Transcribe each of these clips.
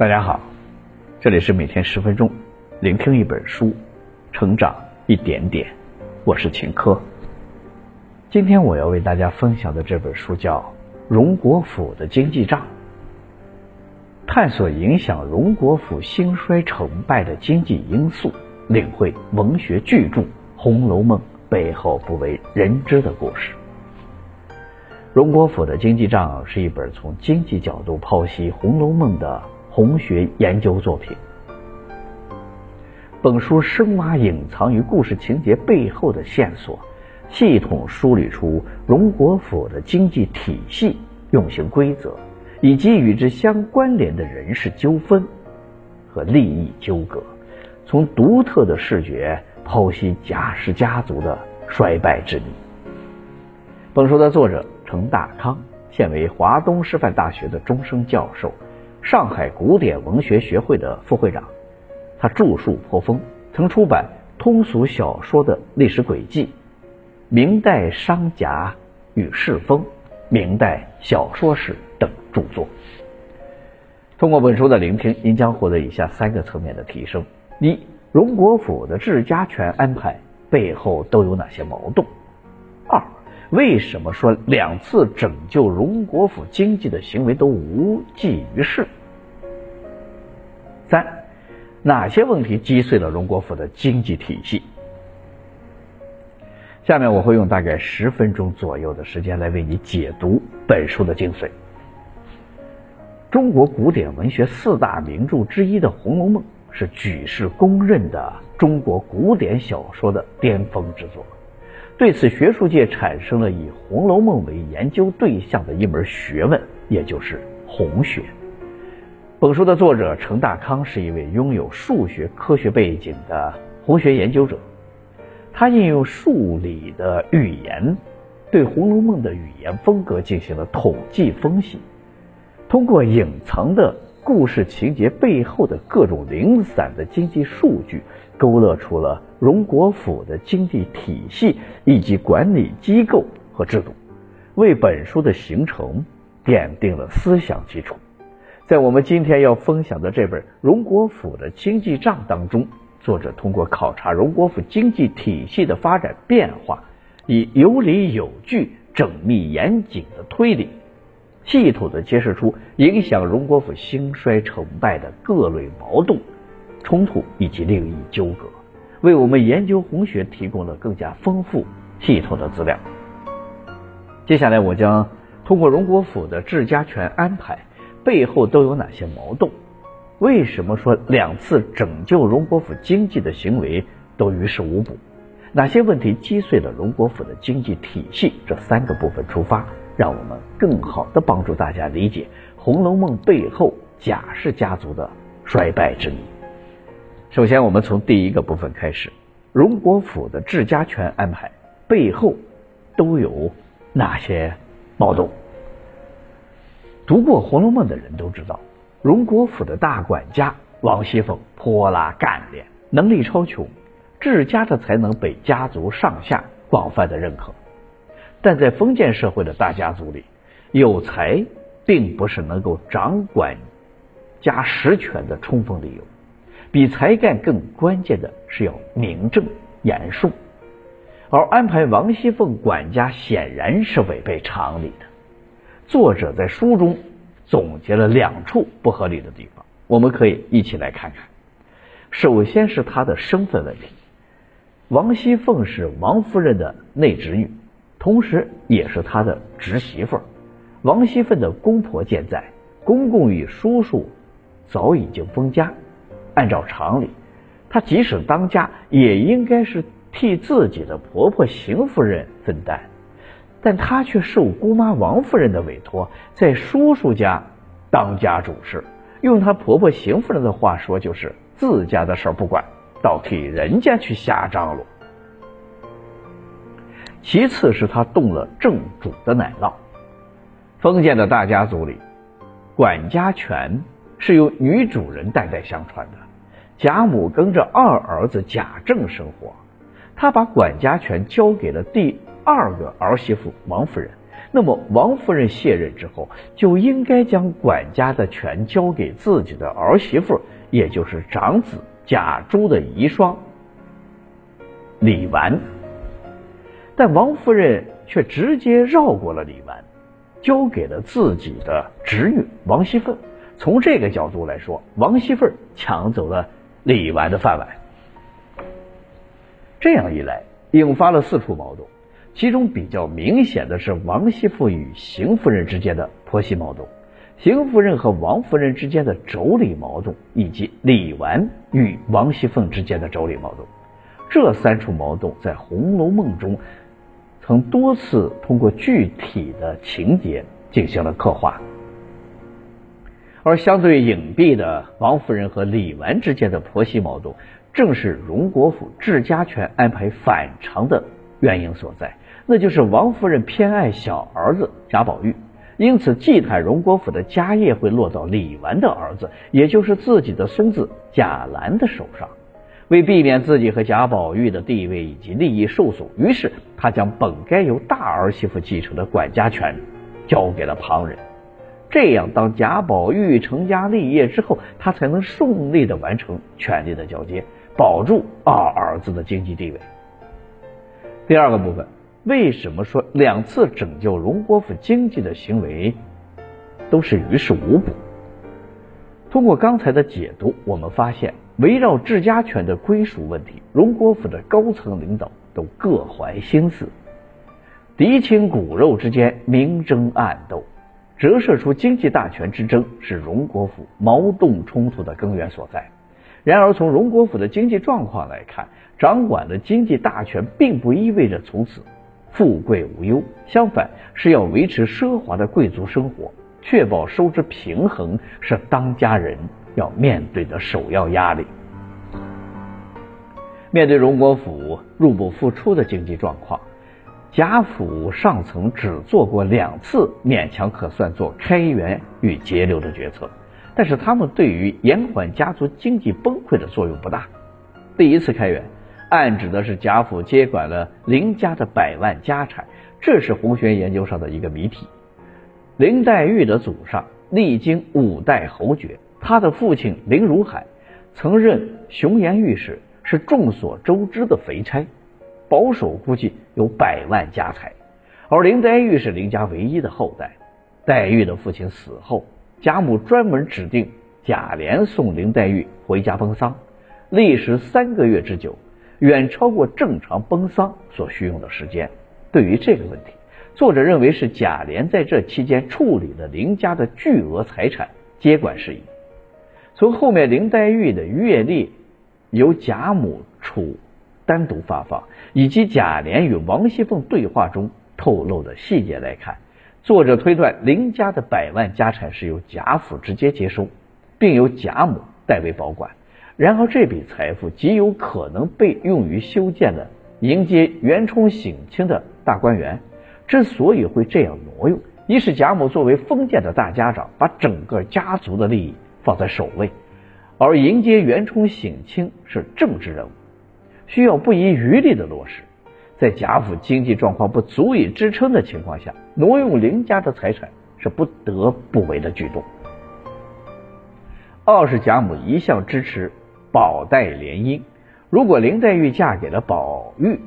大家好，这里是每天十分钟，聆听一本书，成长一点点。我是秦科。今天我要为大家分享的这本书叫《荣国府的经济账》，探索影响荣国府兴衰成败的经济因素，领会文学巨著《红楼梦》背后不为人知的故事。荣国府的经济账是一本从经济角度剖析《红楼梦》的红学研究作品。本书深挖隐藏于故事情节背后的线索，系统梳理出荣国府的经济体系运行规则，以及与之相关联的人事纠纷和利益纠葛，从独特的视觉剖析贾氏家族的衰败之谜。本书的作者。程大康现为华东师范大学的终身教授，上海古典文学学会的副会长。他著述颇丰，曾出版通俗小说的历史轨迹、明代商贾与世风、明代小说史等著作。通过本书的聆听，您将获得以下三个层面的提升：一、荣国府的治家权安排背后都有哪些矛盾？为什么说两次拯救荣国府经济的行为都无济于事？三，哪些问题击碎了荣国府的经济体系？下面我会用大概十分钟左右的时间来为你解读本书的精髓。中国古典文学四大名著之一的《红楼梦》是举世公认的中国古典小说的巅峰之作。对此，学术界产生了以《红楼梦》为研究对象的一门学问，也就是红学。本书的作者程大康是一位拥有数学科学背景的红学研究者，他应用数理的语言，对《红楼梦》的语言风格进行了统计分析，通过隐藏的故事情节背后的各种零散的经济数据，勾勒出了。荣国府的经济体系以及管理机构和制度，为本书的形成奠定了思想基础。在我们今天要分享的这本《荣国府的经济账》当中，作者通过考察荣国府经济体系的发展变化，以有理有据、缜密严谨的推理，系统的揭示出影响荣国府兴衰成败的各类矛盾、冲突以及利益纠葛。为我们研究红学提供了更加丰富、系统的资料。接下来，我将通过荣国府的治家权安排背后都有哪些矛盾？为什么说两次拯救荣国府经济的行为都于事无补？哪些问题击碎了荣国府的经济体系？这三个部分出发，让我们更好的帮助大家理解《红楼梦》背后贾氏家族的衰败之谜。首先，我们从第一个部分开始，荣国府的治家权安排背后都有哪些矛盾？读过《红楼梦》的人都知道，荣国府的大管家王熙凤泼辣干练，能力超群，治家的才能被家族上下广泛的认可。但在封建社会的大家族里，有才并不是能够掌管家实权的充分理由。比才干更关键的是要名正言顺，而安排王熙凤管家显然是违背常理的。作者在书中总结了两处不合理的地方，我们可以一起来看看。首先是她的身份问题，王熙凤是王夫人的内侄女，同时也是她的侄媳妇。王熙凤的公婆健在，公公与叔叔早已经分家。按照常理，她即使当家，也应该是替自己的婆婆邢夫人分担，但她却受姑妈王夫人的委托，在叔叔家当家主事。用她婆婆邢夫人的话说，就是自家的事儿不管，倒替人家去瞎张罗。其次是他动了正主的奶酪。封建的大家族里，管家权是由女主人代代相传的。贾母跟着二儿子贾政生活，她把管家权交给了第二个儿媳妇王夫人，那么王夫人卸任之后，就应该将管家的权交给自己的儿媳妇，也就是长子贾珠的遗孀李纨。但王夫人却直接绕过了李纨，交给了自己的侄女王熙凤。从这个角度来说，王熙凤抢走了李纨的饭碗。这样一来，引发了四处矛盾，其中比较明显的是王熙凤与邢夫人之间的婆媳矛盾，邢夫人和王夫人之间的妯娌矛盾，以及李纨与王熙凤之间的妯娌矛盾。这三处矛盾在《红楼梦》中。曾多次通过具体的情节进行了刻画，而相对隐蔽的王夫人和李纨之间的婆媳矛盾，正是荣国府治家权安排反常的原因所在。那就是王夫人偏爱小儿子贾宝玉，因此祭坛荣国府的家业会落到李纨的儿子，也就是自己的孙子贾兰的手上。为避免自己和贾宝玉的地位以及利益受损，于是他将本该由大儿媳妇继承的管家权交给了旁人。这样，当贾宝玉成家立业之后，他才能顺利的完成权力的交接，保住二儿子的经济地位。第二个部分，为什么说两次拯救荣国府经济的行为都是于事无补？通过刚才的解读，我们发现。围绕治家权的归属问题，荣国府的高层领导都各怀心思，嫡亲骨肉之间明争暗斗，折射出经济大权之争是荣国府矛盾冲突的根源所在。然而，从荣国府的经济状况来看，掌管的经济大权并不意味着从此富贵无忧，相反是要维持奢华的贵族生活，确保收支平衡是当家人。要面对的首要压力。面对荣国府入不敷出的经济状况，贾府上层只做过两次勉强可算作开源与节流的决策，但是他们对于延缓家族经济崩溃的作用不大。第一次开源，暗指的是贾府接管了林家的百万家产，这是红学研究上的一个谜题。林黛玉的祖上历经五代侯爵。他的父亲林如海曾任雄盐御史，是众所周知的肥差，保守估计有百万家财。而林黛玉是林家唯一的后代。黛玉的父亲死后，贾母专门指定贾琏送林黛玉回家奔丧，历时三个月之久，远超过正常奔丧所需用的时间。对于这个问题，作者认为是贾琏在这期间处理了林家的巨额财产接管事宜。从后面林黛玉的阅历由贾母处单独发放，以及贾琏与王熙凤对话中透露的细节来看，作者推断林家的百万家产是由贾府直接接收，并由贾母代为保管。然而这笔财富极有可能被用于修建了迎接元冲省亲的大观园。之所以会这样挪用，一是贾母作为封建的大家长，把整个家族的利益。放在首位，而迎接元冲省亲是政治任务，需要不遗余力的落实。在贾府经济状况不足以支撑的情况下，挪用林家的财产是不得不为的举动。二是贾母一向支持宝黛联姻，如果林黛玉嫁给了宝玉，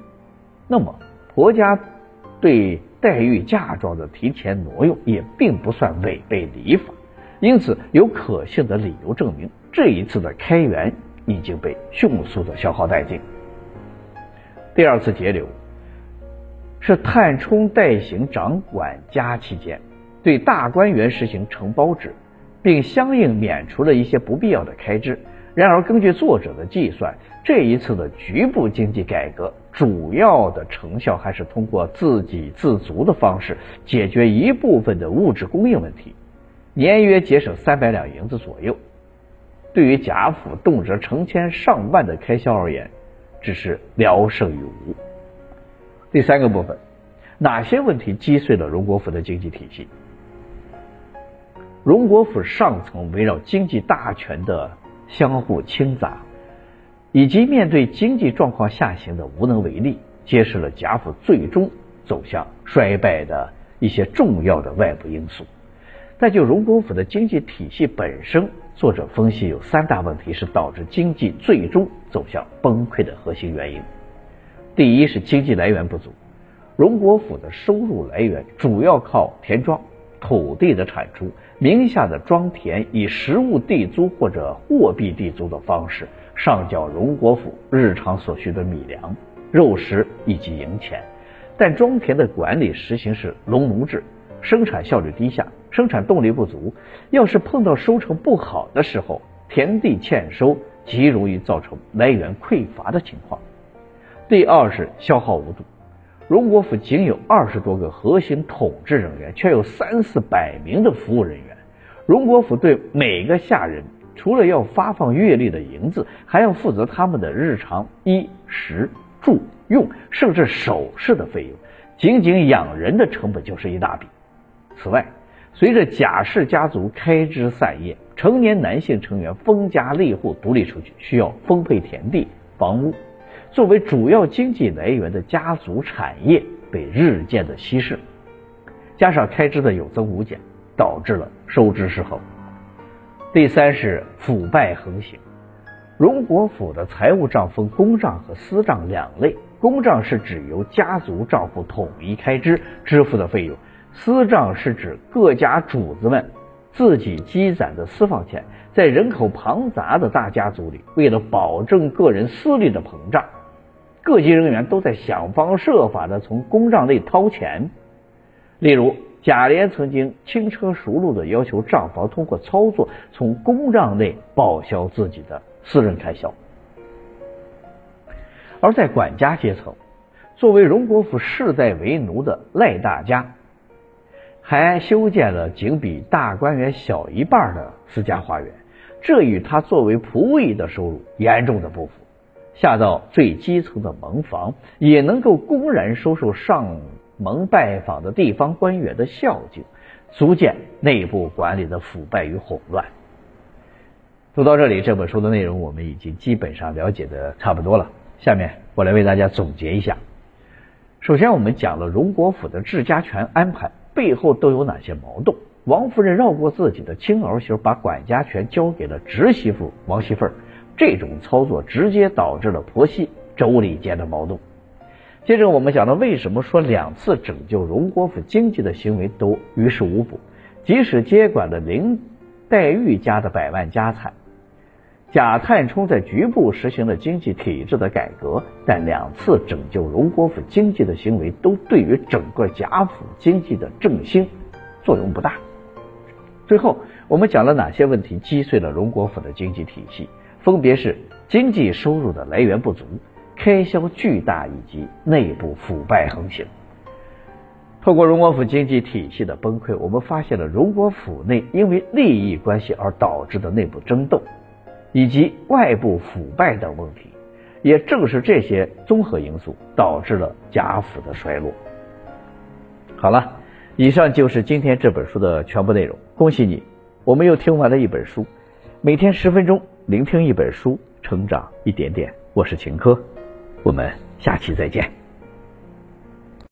那么婆家对黛玉嫁妆的提前挪用也并不算违背礼法。因此，有可信的理由证明，这一次的开源已经被迅速的消耗殆尽。第二次节流是探冲代行掌管家期间，对大观园实行承包制，并相应免除了一些不必要的开支。然而，根据作者的计算，这一次的局部经济改革，主要的成效还是通过自给自足的方式解决一部分的物质供应问题。年约节省三百两银子左右，对于贾府动辄成千上万的开销而言，只是聊胜于无。第三个部分，哪些问题击碎了荣国府的经济体系？荣国府上层围绕经济大权的相互倾轧，以及面对经济状况下行的无能为力，揭示了贾府最终走向衰败的一些重要的外部因素。但就荣国府的经济体系本身，作者分析有三大问题是导致经济最终走向崩溃的核心原因。第一是经济来源不足，荣国府的收入来源主要靠田庄、土地的产出，名下的庄田以实物地租或者货币地租的方式上缴荣国府日常所需的米粮、肉食以及银钱，但庄田的管理实行是农奴制。生产效率低下，生产动力不足。要是碰到收成不好的时候，田地欠收，极容易造成来源匮乏的情况。第二是消耗无度，荣国府仅有二十多个核心统治人员，却有三四百名的服务人员。荣国府对每个下人，除了要发放月例的银子，还要负责他们的日常衣食住用，甚至首饰的费用。仅仅养人的成本就是一大笔。此外，随着贾氏家族开枝散叶，成年男性成员分家立户独立出去，需要分配田地、房屋，作为主要经济来源的家族产业被日渐的稀释，加上开支的有增无减，导致了收支失衡。第三是腐败横行。荣国府的财务账分公账和私账两类，公账是指由家族账户统一开支支付的费用。私账是指各家主子们自己积攒的私房钱，在人口庞杂的大家族里，为了保证个人私利的膨胀，各级人员都在想方设法的从公账内掏钱。例如，贾琏曾经轻车熟路的要求账房通过操作从公账内报销自己的私人开销。而在管家阶层，作为荣国府世代为奴的赖大家。还修建了仅比大观园小一半的私家花园，这与他作为仆役的收入严重的不符。下到最基层的门房，也能够公然收受上门拜访的地方官员的孝敬，足见内部管理的腐败与混乱。读到这里，这本书的内容我们已经基本上了解的差不多了。下面我来为大家总结一下。首先，我们讲了荣国府的治家权安排。背后都有哪些矛盾？王夫人绕过自己的亲儿媳妇，把管家权交给了侄媳妇王熙凤，这种操作直接导致了婆媳妯娌间的矛盾。接着我们讲到，为什么说两次拯救荣国府经济的行为都于事无补？即使接管了林黛玉家的百万家产。贾探冲在局部实行了经济体制的改革，但两次拯救荣国府经济的行为都对于整个贾府经济的振兴作用不大。最后，我们讲了哪些问题击碎了荣国府的经济体系？分别是经济收入的来源不足、开销巨大以及内部腐败横行。透过荣国府经济体系的崩溃，我们发现了荣国府内因为利益关系而导致的内部争斗。以及外部腐败等问题，也正是这些综合因素导致了贾府的衰落。好了，以上就是今天这本书的全部内容。恭喜你，我们又听完了一本书。每天十分钟，聆听一本书，成长一点点。我是秦科，我们下期再见。